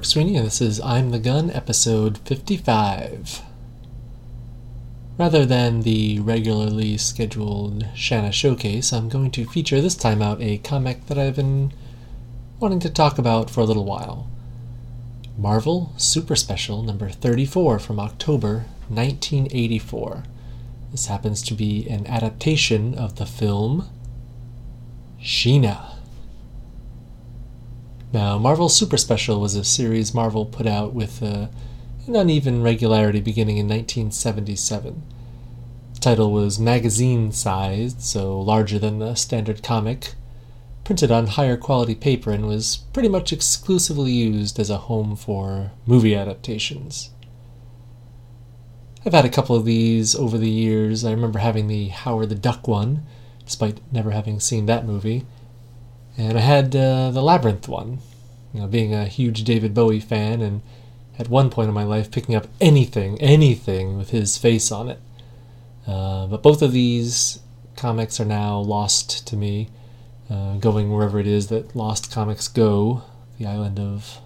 Mark Sweeney, and this is I'm the Gun, episode 55. Rather than the regularly scheduled Shanna showcase, I'm going to feature this time out a comic that I've been wanting to talk about for a little while. Marvel Super Special number 34 from October 1984. This happens to be an adaptation of the film Sheena. Now, Marvel Super Special was a series Marvel put out with uh, an uneven regularity beginning in 1977. The title was magazine sized, so larger than the standard comic, printed on higher quality paper, and was pretty much exclusively used as a home for movie adaptations. I've had a couple of these over the years. I remember having the Howard the Duck one, despite never having seen that movie. And I had uh, the Labyrinth one, you know, being a huge David Bowie fan, and at one point in my life picking up anything, anything with his face on it. Uh, but both of these comics are now lost to me, uh, going wherever it is that Lost Comics go, the island of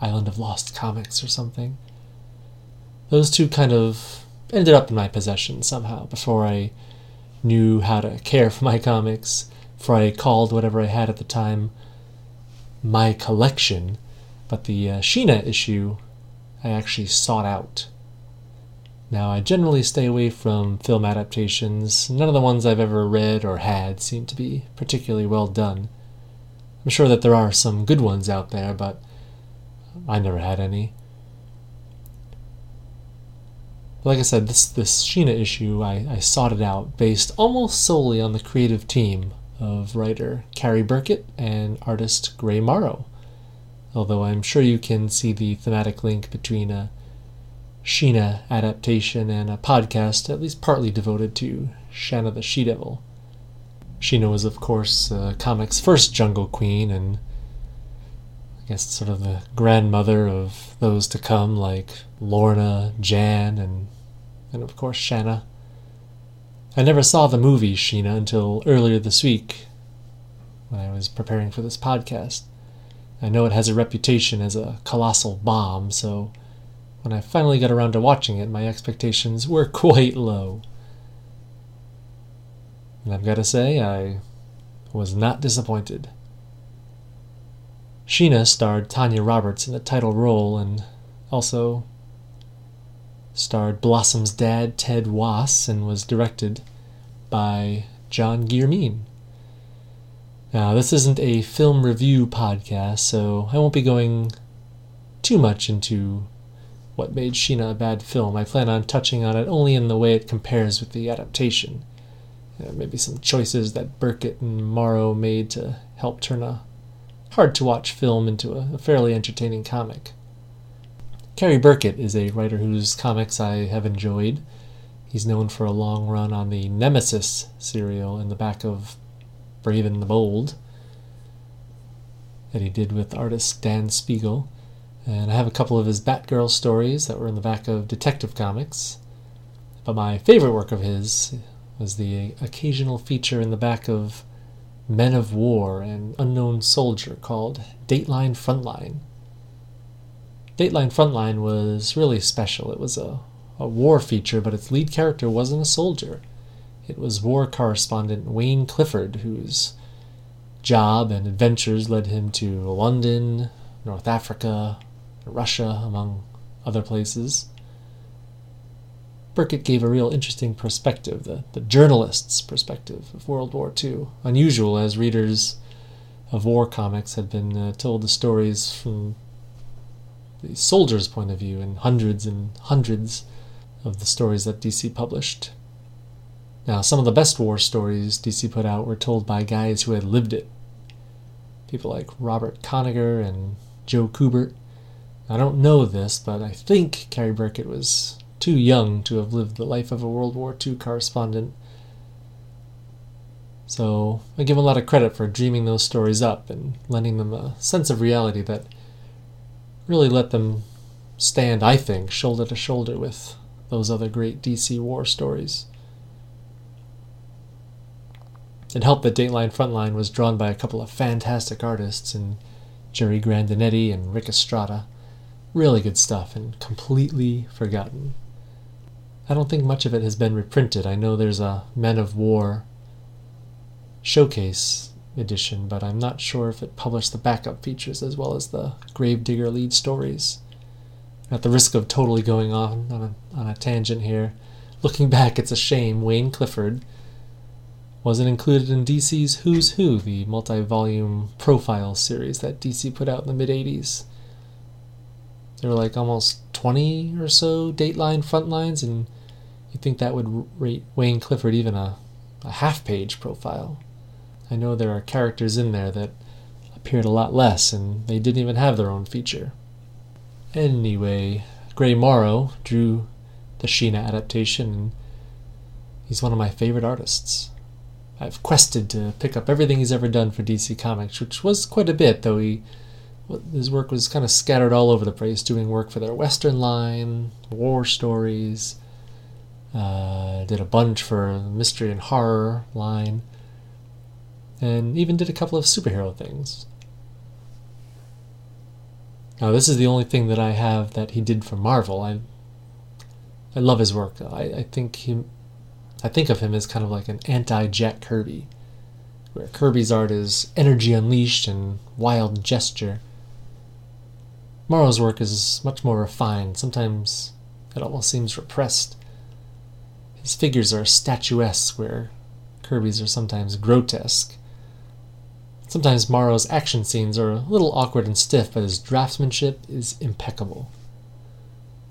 Island of Lost Comics or something. Those two kind of ended up in my possession somehow before I knew how to care for my comics for I called whatever I had at the time my collection, but the uh, Sheena issue I actually sought out. Now, I generally stay away from film adaptations. None of the ones I've ever read or had seem to be particularly well done. I'm sure that there are some good ones out there, but I never had any. Like I said, this, this Sheena issue, I, I sought it out based almost solely on the creative team of writer Cary Burkett and artist Gray Morrow. Although I'm sure you can see the thematic link between a Sheena adaptation and a podcast at least partly devoted to Shanna the She Devil. Sheena was, of course, uh, comics' first Jungle Queen, and I guess sort of the grandmother of those to come, like Lorna, Jann, and and of course Shanna. I never saw the movie Sheena until earlier this week when I was preparing for this podcast. I know it has a reputation as a colossal bomb, so when I finally got around to watching it, my expectations were quite low. And I've got to say, I was not disappointed. Sheena starred Tanya Roberts in the title role and also starred Blossom's dad, Ted Wass, and was directed by John Guillermin. Now, this isn't a film review podcast, so I won't be going too much into what made Sheena a bad film. I plan on touching on it only in the way it compares with the adaptation. Uh, maybe some choices that Burkett and Morrow made to help turn a hard to watch film into a, a fairly entertaining comic. Cary Burkett is a writer whose comics I have enjoyed. He's known for a long run on the Nemesis serial in the back of Brave and the Bold that he did with artist Dan Spiegle. And I have a couple of his Batgirl stories that were in the back of Detective Comics. But my favorite work of his was the occasional feature in the back of Men of War and Unknown Soldier called Dateline Frontline. Dateline Frontline was really special. It was a, a war feature, but its lead character wasn't a soldier. It was war correspondent Wayne Clifford, whose job and adventures led him to London, North Africa, Russia, among other places. Burkett gave a real interesting perspective, the, the journalist's perspective of World War II. Unusual, as readers of war comics had been uh, told the stories from the soldier's point of view in hundreds and hundreds of the stories that DC published. Now, some of the best war stories DC put out were told by guys who had lived it. People like Robert Kanigher and Joe Kubert. I don't know this, but I think Cary Burkett was too young to have lived the life of a World War II correspondent. So I give him a lot of credit for dreaming those stories up and lending them a sense of reality that really let them stand, I think, shoulder to shoulder with those other great DC war stories. It helped that Dateline Frontline was drawn by a couple of fantastic artists in Jerry Grandinetti and Ric Estrada. Really good stuff and completely forgotten. I don't think much of it has been reprinted. I know there's a Men of War showcase edition, but I'm not sure if it published the backup features as well as the Gravedigger lead stories. At the risk of totally going on on a, on a tangent here, looking back, it's a shame Wayne Clifford wasn't included in DC's Who's Who, the multi volume profile series that DC put out in the mid 80s. There were like almost 20 or so Dateline frontlines, and you'd think that would rate Wayne Clifford even a, a half page profile. I know there are characters in there that appeared a lot less, and they didn't even have their own feature. Anyway, Gray Morrow drew the Sheena adaptation, and he's one of my favorite artists. I've quested to pick up everything he's ever done for DC Comics, which was quite a bit, though he his work was kind of scattered all over the place, doing work for their Western line, war stories, uh, did a bunch for the mystery and horror line, and even did a couple of superhero things. Now, this is the only thing that I have that he did for Marvel. I I love his work. I, I think he, I think of him as kind of like an anti Jack Kirby, where Kirby's art is energy unleashed and wild gesture. Morrow's work is much more refined. Sometimes it almost seems repressed. His figures are statuesque, where Kirby's are sometimes grotesque. Sometimes Morrow's action scenes are a little awkward and stiff, but his draftsmanship is impeccable.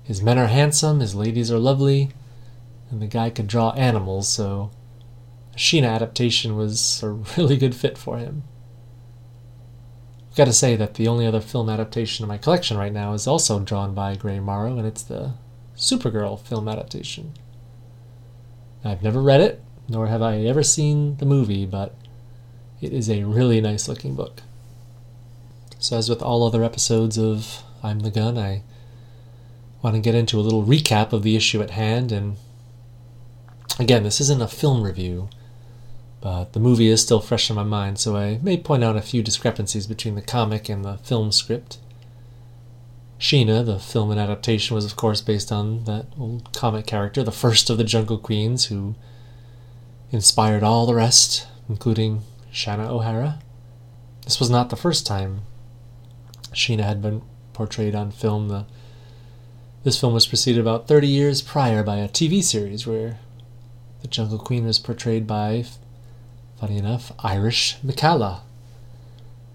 His men are handsome, his ladies are lovely, and the guy could draw animals, so a Sheena adaptation was a really good fit for him. I've got to say that the only other film adaptation in my collection right now is also drawn by Gray Morrow, and it's the Supergirl film adaptation. I've never read it, nor have I ever seen the movie, but it is a really nice looking book. So, as with all other episodes of I'm the Gun, I want to get into a little recap of the issue at hand. And again, this isn't a film review, but the movie is still fresh in my mind, so I may point out a few discrepancies between the comic and the film script. Sheena, the film and adaptation, was of course based on that old comic character, the first of the Jungle Queens, who inspired all the rest, including Shanna O'Hara. This was not the first time Sheena had been portrayed on film. The this film was preceded about 30 years prior by a TV series where the Jungle Queen was portrayed by, funny enough, Irish McCalla,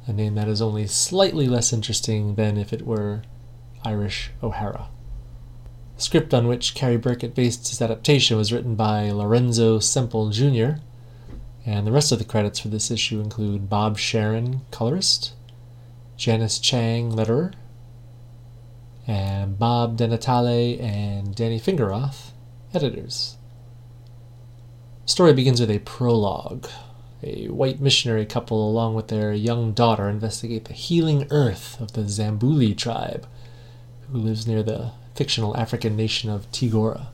a name that is only slightly less interesting than if it were Irish O'Hara. The script on which Cary Burkett based his adaptation was written by Lorenzo Semple Jr., and the rest of the credits for this issue include Bob Sharen, colorist, Janice Chiang, letterer, and Bob DeNatale and Danny Fingeroth, editors. The story begins with a prologue. A white missionary couple, along with their young daughter, investigate the healing earth of the Zambuli tribe, who lives near the fictional African nation of Tigora.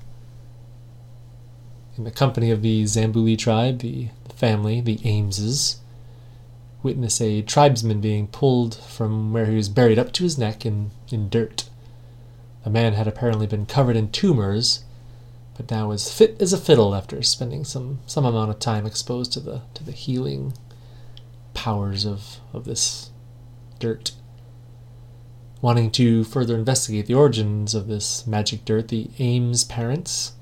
In the company of the Zambuli tribe, the, family, the Ameses, witness a tribesman being pulled from where he was buried up to his neck in, in dirt. The man had apparently been covered in tumors, but now was fit as a fiddle after spending some, some amount of time exposed to the to the healing powers of, of this dirt. Wanting to further investigate the origins of this magic dirt, the Ames parents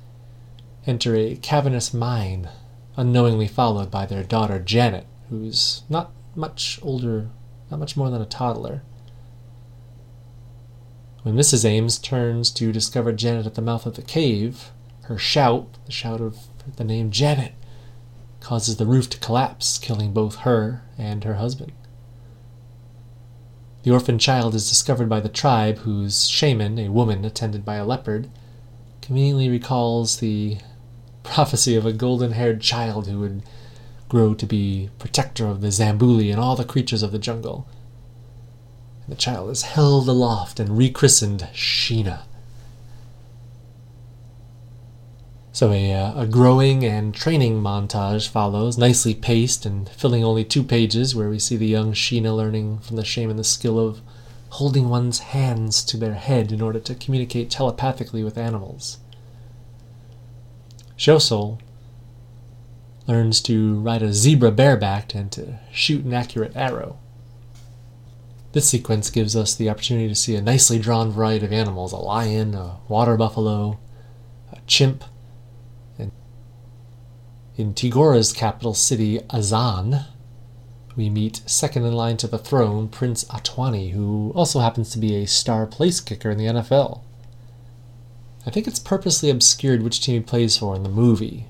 enter a cavernous mine, unknowingly followed by their daughter Janet, who's not much older, not much more than a toddler. When Mrs. Ames turns to discover Janet at the mouth of the cave, her shout, the shout of the name Janet, causes the roof to collapse, killing both her and her husband. The orphan child is discovered by the tribe, whose shaman, a woman attended by a leopard, conveniently recalls the prophecy of a golden haired child who would grow to be protector of the Zambuli and all the creatures of the jungle. And the child is held aloft and rechristened Sheena. So a, uh, a growing and training montage follows, nicely paced and filling only two pages, where we see the young Sheena learning from the shaman the skill of holding one's hands to their head in order to communicate telepathically with animals. Shosol learns to ride a zebra barebacked and to shoot an accurate arrow. This sequence gives us the opportunity to see a nicely drawn variety of animals a lion, a water buffalo, a chimp, and in Tigora's capital city, Azan, we meet second in line to the throne, Prince Atwani, who also happens to be a star place kicker in the NFL. I think it's purposely obscured which team he plays for in the movie,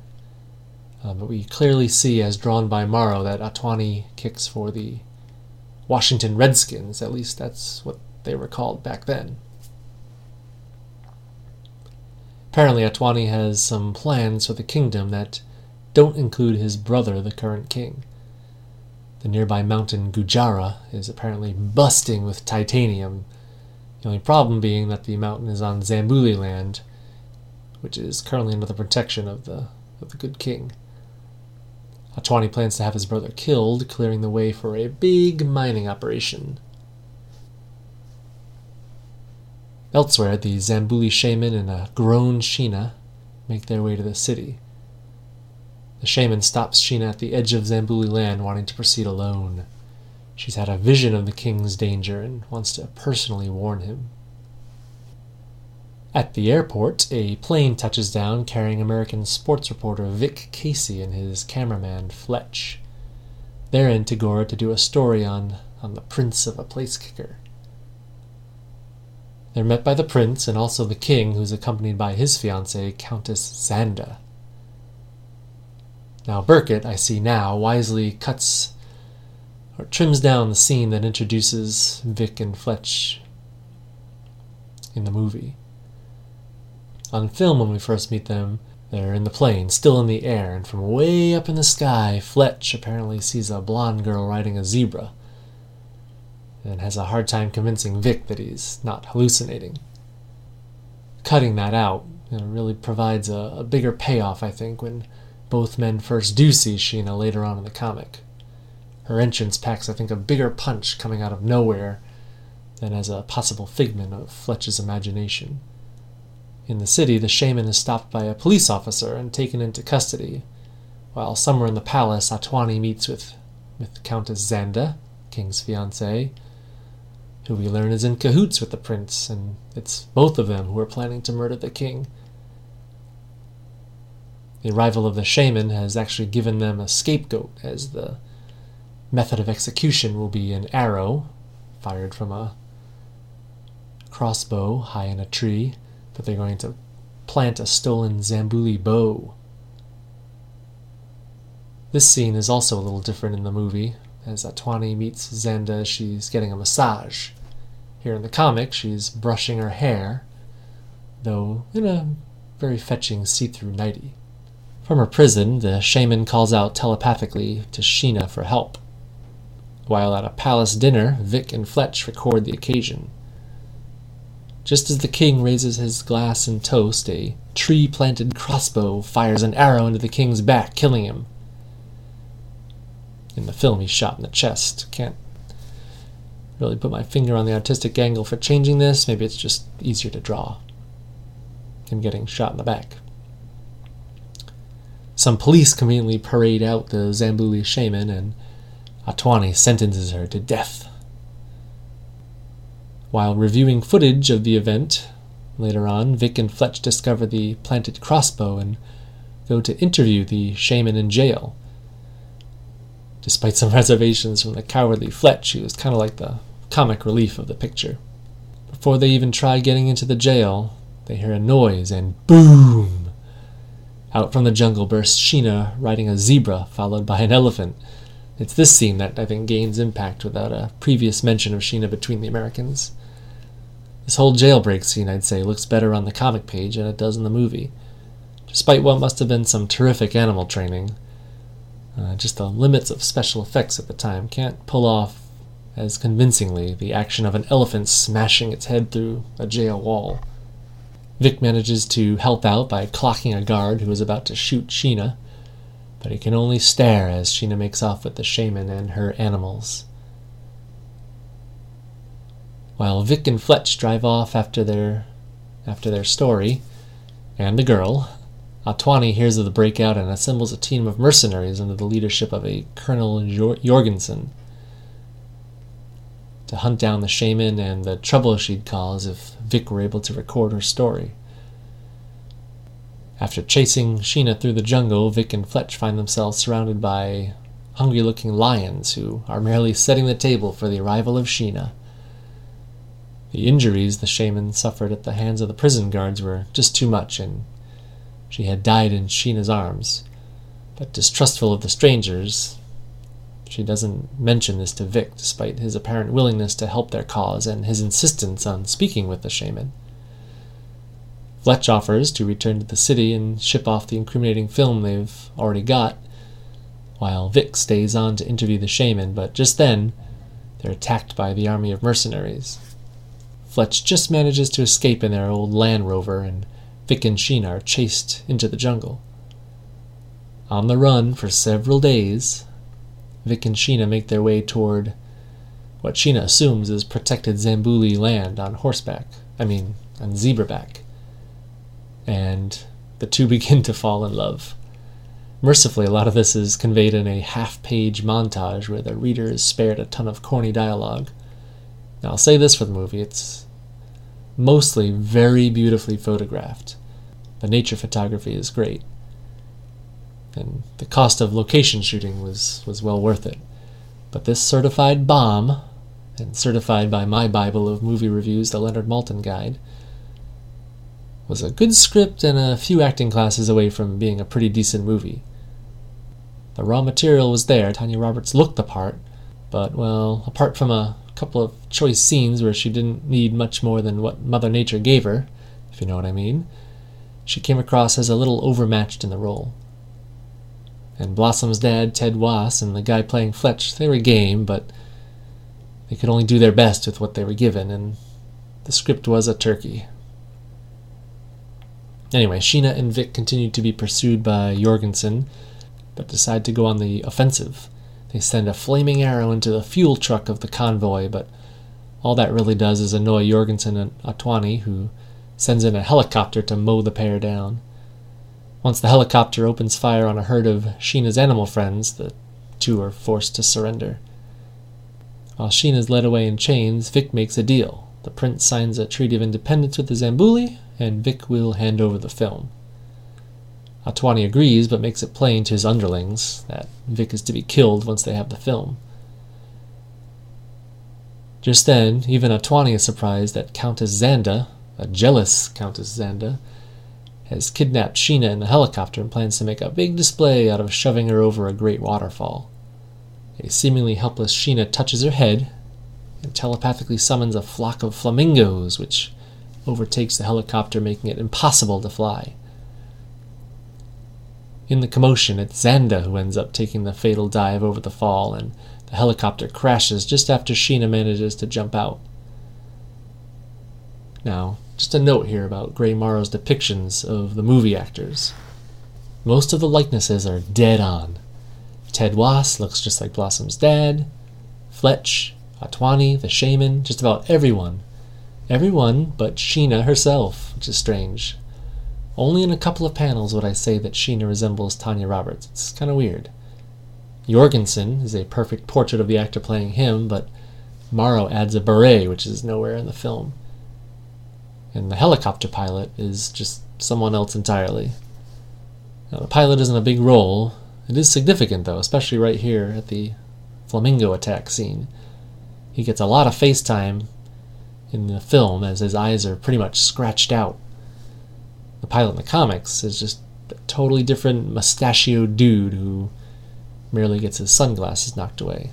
uh, but we clearly see, as drawn by Morrow, that Atwani kicks for the Washington Redskins. At least that's what they were called back then. Apparently, Atwani has some plans for the kingdom that don't include his brother, the current king. The nearby mountain Gujarra is apparently busting with titanium, the only problem being that the mountain is on Zambuli land, which is currently under the protection of the, of the good king. Atwani plans to have his brother killed, clearing the way for a big mining operation. Elsewhere, the Zambuli shaman and a grown Sheena make their way to the city. The shaman stops Sheena at the edge of Zambuli land, wanting to proceed alone. She's had a vision of the king's danger and wants to personally warn him. At the airport, a plane touches down carrying American sports reporter Vic Casey and his cameraman Fletch. They're in Tigora to do a story on, on the prince of a place kicker. They're met by the prince and also the king, who's accompanied by his fiancée, Countess Zanda. Now, Burkett, I see now, wisely cuts or trims down the scene that introduces Vic and Fletch in the movie. On film, when we first meet them, they're in the plane, still in the air, and from way up in the sky, Fletch apparently sees a blonde girl riding a zebra and has a hard time convincing Vic that he's not hallucinating. Cutting that out you know, really provides a, a bigger payoff, I think, when both men first do see Sheena later on in the comic. Her entrance packs, I think, a bigger punch coming out of nowhere than as a possible figment of Fletch's imagination. In the city, the shaman is stopped by a police officer and taken into custody, while somewhere in the palace, Atwani meets with, with Countess Zanda, king's fiancée, who we learn is in cahoots with the prince, and it's both of them who are planning to murder the king. The arrival of the shaman has actually given them a scapegoat, as the method of execution will be an arrow fired from a crossbow high in a tree that they're going to plant a stolen Zambuli bow. This scene is also a little different in the movie. As Atwani meets Zanda, she's getting a massage. Here in the comic, she's brushing her hair, though in a very fetching see through nightie. From her prison, the shaman calls out telepathically to Sheena for help. While at a palace dinner, Vic and Fletch record the occasion. Just as the king raises his glass in toast, a tree planted crossbow fires an arrow into the king's back, killing him. In the film, he's shot in the chest. Can't really put my finger on the artistic angle for changing this. Maybe it's just easier to draw. Him getting shot in the back. Some police conveniently parade out the Zambuli shaman, and Atwani sentences her to death. While reviewing footage of the event, later on, Vic and Fletch discover the planted crossbow and go to interview the shaman in jail. Despite some reservations from the cowardly Fletch, who was kind of like the comic relief of the picture. Before they even try getting into the jail, they hear a noise and boom! Out from the jungle bursts Sheena riding a zebra, followed by an elephant. It's this scene that I think gains impact without a previous mention of Sheena between the Americans. This whole jailbreak scene, I'd say, looks better on the comic page than it does in the movie. Despite what must have been some terrific animal training, uh, just the limits of special effects at the time can't pull off as convincingly the action of an elephant smashing its head through a jail wall. Vic manages to help out by clocking a guard who is about to shoot Sheena, but he can only stare as Sheena makes off with the shaman and her animals. While Vic and Fletch drive off after their after their story, and the girl, Atwani hears of the breakout and assembles a team of mercenaries under the leadership of a Colonel Jorgensen to hunt down the shaman and the trouble she'd cause if Vic were able to record her story. After chasing Sheena through the jungle, Vic and Fletch find themselves surrounded by hungry looking lions who are merely setting the table for the arrival of Sheena. The injuries the shaman suffered at the hands of the prison guards were just too much, and she had died in Sheena's arms. But distrustful of the strangers, she doesn't mention this to Vic, despite his apparent willingness to help their cause and his insistence on speaking with the shaman. Fletch offers to return to the city and ship off the incriminating film they've already got, while Vic stays on to interview the shaman, but just then, they're attacked by the army of mercenaries. Fletch just manages to escape in their old Land Rover, and Vic and Sheena are chased into the jungle. On the run for several days, Vic and Sheena make their way toward what Sheena assumes is protected Zambuli land on horseback, I mean, on zebraback. And the two begin to fall in love. Mercifully, a lot of this is conveyed in a half page montage where the reader is spared a ton of corny dialogue. Now, I'll say this for the movie it's mostly very beautifully photographed. The nature photography is great. And the cost of location shooting was, was well worth it. But this certified bomb, and certified by my Bible of movie reviews, the Leonard Maltin Guide, was a good script and a few acting classes away from being a pretty decent movie. The raw material was there, Tanya Roberts looked the part, but, well, apart from a couple of choice scenes where she didn't need much more than what Mother Nature gave her, if you know what I mean, she came across as a little overmatched in the role. And Blossom's dad, Ted Wass, and the guy playing Fletch, they were game, but they could only do their best with what they were given, and the script was a turkey. Anyway, Sheena and Vic continued to be pursued by Jorgensen, but decide to go on the offensive. They send a flaming arrow into the fuel truck of the convoy, but all that really does is annoy Jorgensen and Atwani, who sends in a helicopter to mow the pair down. Once the helicopter opens fire on a herd of Sheena's animal friends, the two are forced to surrender. While Sheena's led away in chains, Vic makes a deal. The prince signs a treaty of independence with the Zambuli, and Vic will hand over the film. Atwani agrees, but makes it plain to his underlings that Vic is to be killed once they have the film. Just then, even Atwani is surprised that Countess Zanda, a jealous Countess Zanda, has kidnapped Sheena in the helicopter and plans to make a big display out of shoving her over a great waterfall. A seemingly helpless Sheena touches her head and telepathically summons a flock of flamingos, which overtakes the helicopter, making it impossible to fly. In the commotion, it's Zanda who ends up taking the fatal dive over the fall, and the helicopter crashes just after Sheena manages to jump out. Now, just a note here about Gray Morrow's depictions of the movie actors. Most of the likenesses are dead on. Ted Wass looks just like Blossom's dad, Fletch, Atwani, the shaman, just about everyone. Everyone but Sheena herself, which is strange. Only in a couple of panels would I say that Sheena resembles Tanya Roberts. It's kind of weird. Jorgensen is a perfect portrait of the actor playing him, but Morrow adds a beret, which is nowhere in the film. And the helicopter pilot is just someone else entirely. Now, the pilot isn't a big role. It is significant, though, especially right here at the flamingo attack scene. He gets a lot of face time in the film as his eyes are pretty much scratched out the pilot in the comics is just a totally different mustachioed dude who merely gets his sunglasses knocked away.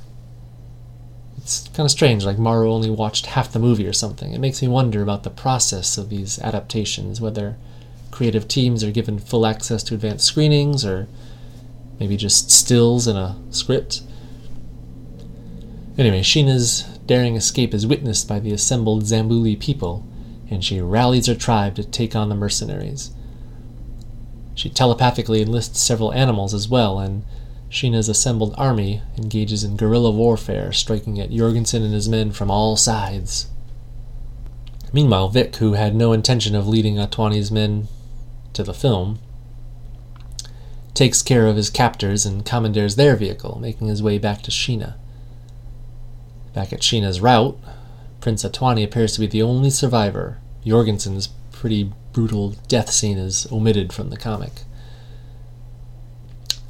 It's kind of strange, like Morrow only watched half the movie or something. It makes me wonder about the process of these adaptations, whether creative teams are given full access to advanced screenings or maybe just stills in a script. Anyway, Sheena's daring escape is witnessed by the assembled Zambuli people, and she rallies her tribe to take on the mercenaries. She telepathically enlists several animals as well, and Sheena's assembled army engages in guerrilla warfare, striking at Jorgensen and his men from all sides. Meanwhile, Vic, who had no intention of leading Atwani's men to the film, takes care of his captors and commandeers their vehicle, making his way back to Sheena. Back at Sheena's route, Prince Atwani appears to be the only survivor. Jorgensen's pretty brutal death scene is omitted from the comic.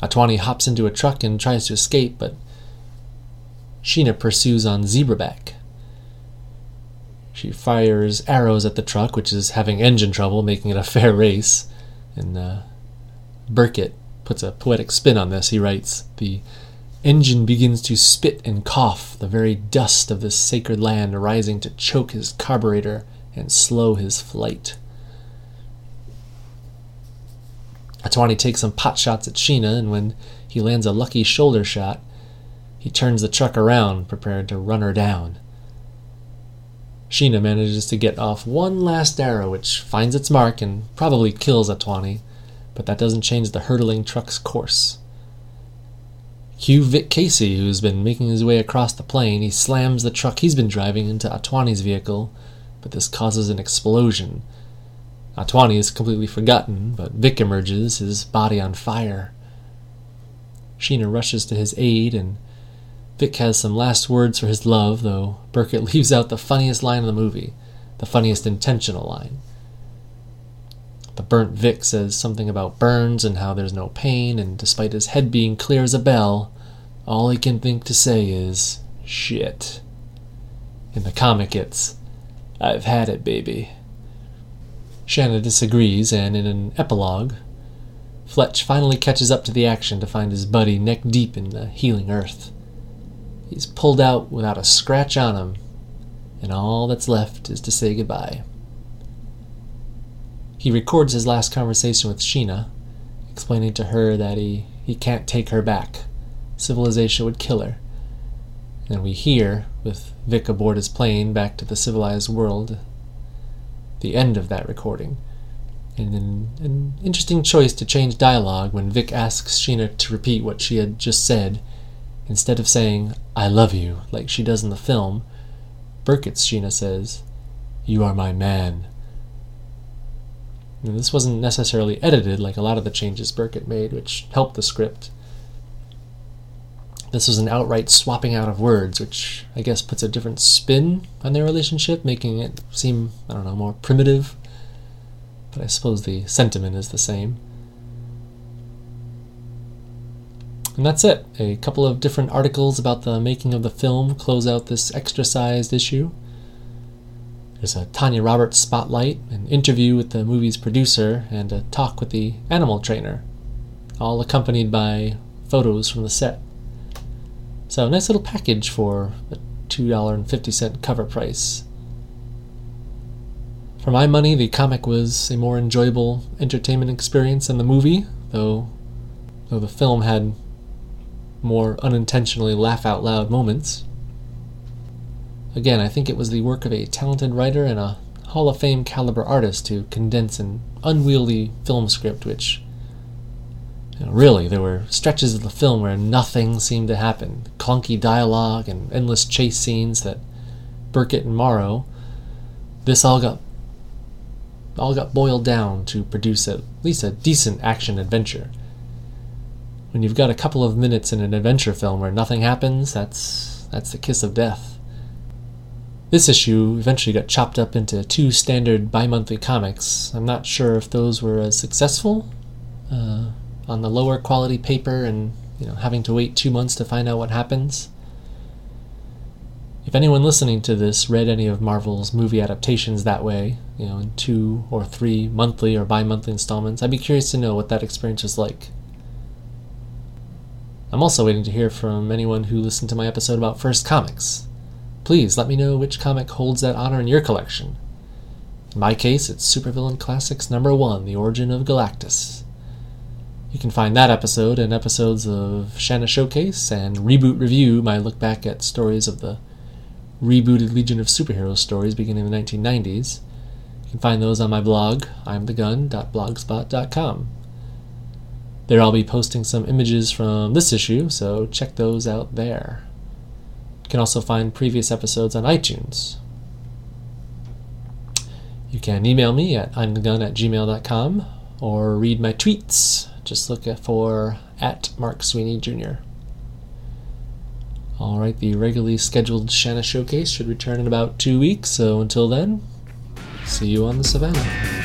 Atwani hops into a truck and tries to escape, but Sheena pursues on Zebraback. She fires arrows at the truck, which is having engine trouble, making it a fair race. And uh, Burkett puts a poetic spin on this. He writes, The engine begins to spit and cough, the very dust of this sacred land rising to choke his carburetor and slow his flight. Atwani takes some pot shots at Sheena, and when he lands a lucky shoulder shot, he turns the truck around, prepared to run her down. Sheena manages to get off one last arrow, which finds its mark and probably kills Atwani, but that doesn't change the hurtling truck's course. Cue Vic Casey, who's been making his way across the plain, he slams the truck he's been driving into Atwani's vehicle, but this causes an explosion. Atwani is completely forgotten, but Vic emerges, his body on fire. Sheena rushes to his aid, and Vic has some last words for his love, though Burkett leaves out the funniest line in the movie, the funniest intentional line. The burnt Vic says something about burns and how there's no pain, and despite his head being clear as a bell, all he can think to say is, shit. In the comic, it's, I've had it, baby. Shanna disagrees, and in an epilogue, Fletch finally catches up to the action to find his buddy neck deep in the healing earth. He's pulled out without a scratch on him, and all that's left is to say goodbye. He records his last conversation with Sheena, explaining to her that he, he can't take her back. Civilization would kill her. And we hear, with Vic aboard his plane back to the civilized world, the end of that recording. And an, an interesting choice to change dialogue when Vic asks Sheena to repeat what she had just said. Instead of saying, I love you, like she does in the film, Burkett's Sheena says, You are my man. This wasn't necessarily edited like a lot of the changes Burkett made, which helped the script. This was an outright swapping out of words, which I guess puts a different spin on their relationship, making it seem, I don't know, more primitive. But I suppose the sentiment is the same. And that's it. A couple of different articles about the making of the film close out this extra sized issue. There's a Tanya Roberts spotlight, an interview with the movie's producer, and a talk with the animal trainer, all accompanied by photos from the set. So, a nice little package for a $2.50 cover price. For my money, the comic was a more enjoyable entertainment experience than the movie, though, though the film had more unintentionally laugh out loud moments. Again, I think it was the work of a talented writer and a Hall of Fame caliber artist to condense an unwieldy film script, which you know, really, there were stretches of the film where nothing seemed to happen. Clunky dialogue and endless chase scenes that Burkett and Morrow, this all got all got boiled down to produce at least a decent action adventure. When you've got a couple of minutes in an adventure film where nothing happens, that's that's the kiss of death. This issue eventually got chopped up into two standard bi monthly comics. I'm not sure if those were as successful uh, on the lower quality paper and you know having to wait two months to find out what happens. If anyone listening to this read any of Marvel's movie adaptations that way, you know, in two or three monthly or bi monthly installments, I'd be curious to know what that experience was like. I'm also waiting to hear from anyone who listened to my episode about First Comics. Please let me know which comic holds that honor in your collection. In my case, it's Supervillain Classics number one, The Origin of Galactus. You can find that episode and episodes of Shanna Showcase and Reboot Review, my look back at stories of the rebooted Legion of Superheroes stories beginning in the 1990s, You can find those on my blog, imthegun.blogspot.com. There I'll be posting some images from this issue, so check those out there. You can also find previous episodes on iTunes. You can email me at imthegun at gmail.com or read my tweets. Just look for at Mark Sweeney Jr. All right, the regularly scheduled Shanna Showcase should return in about two weeks, so until then, see you on the Savannah.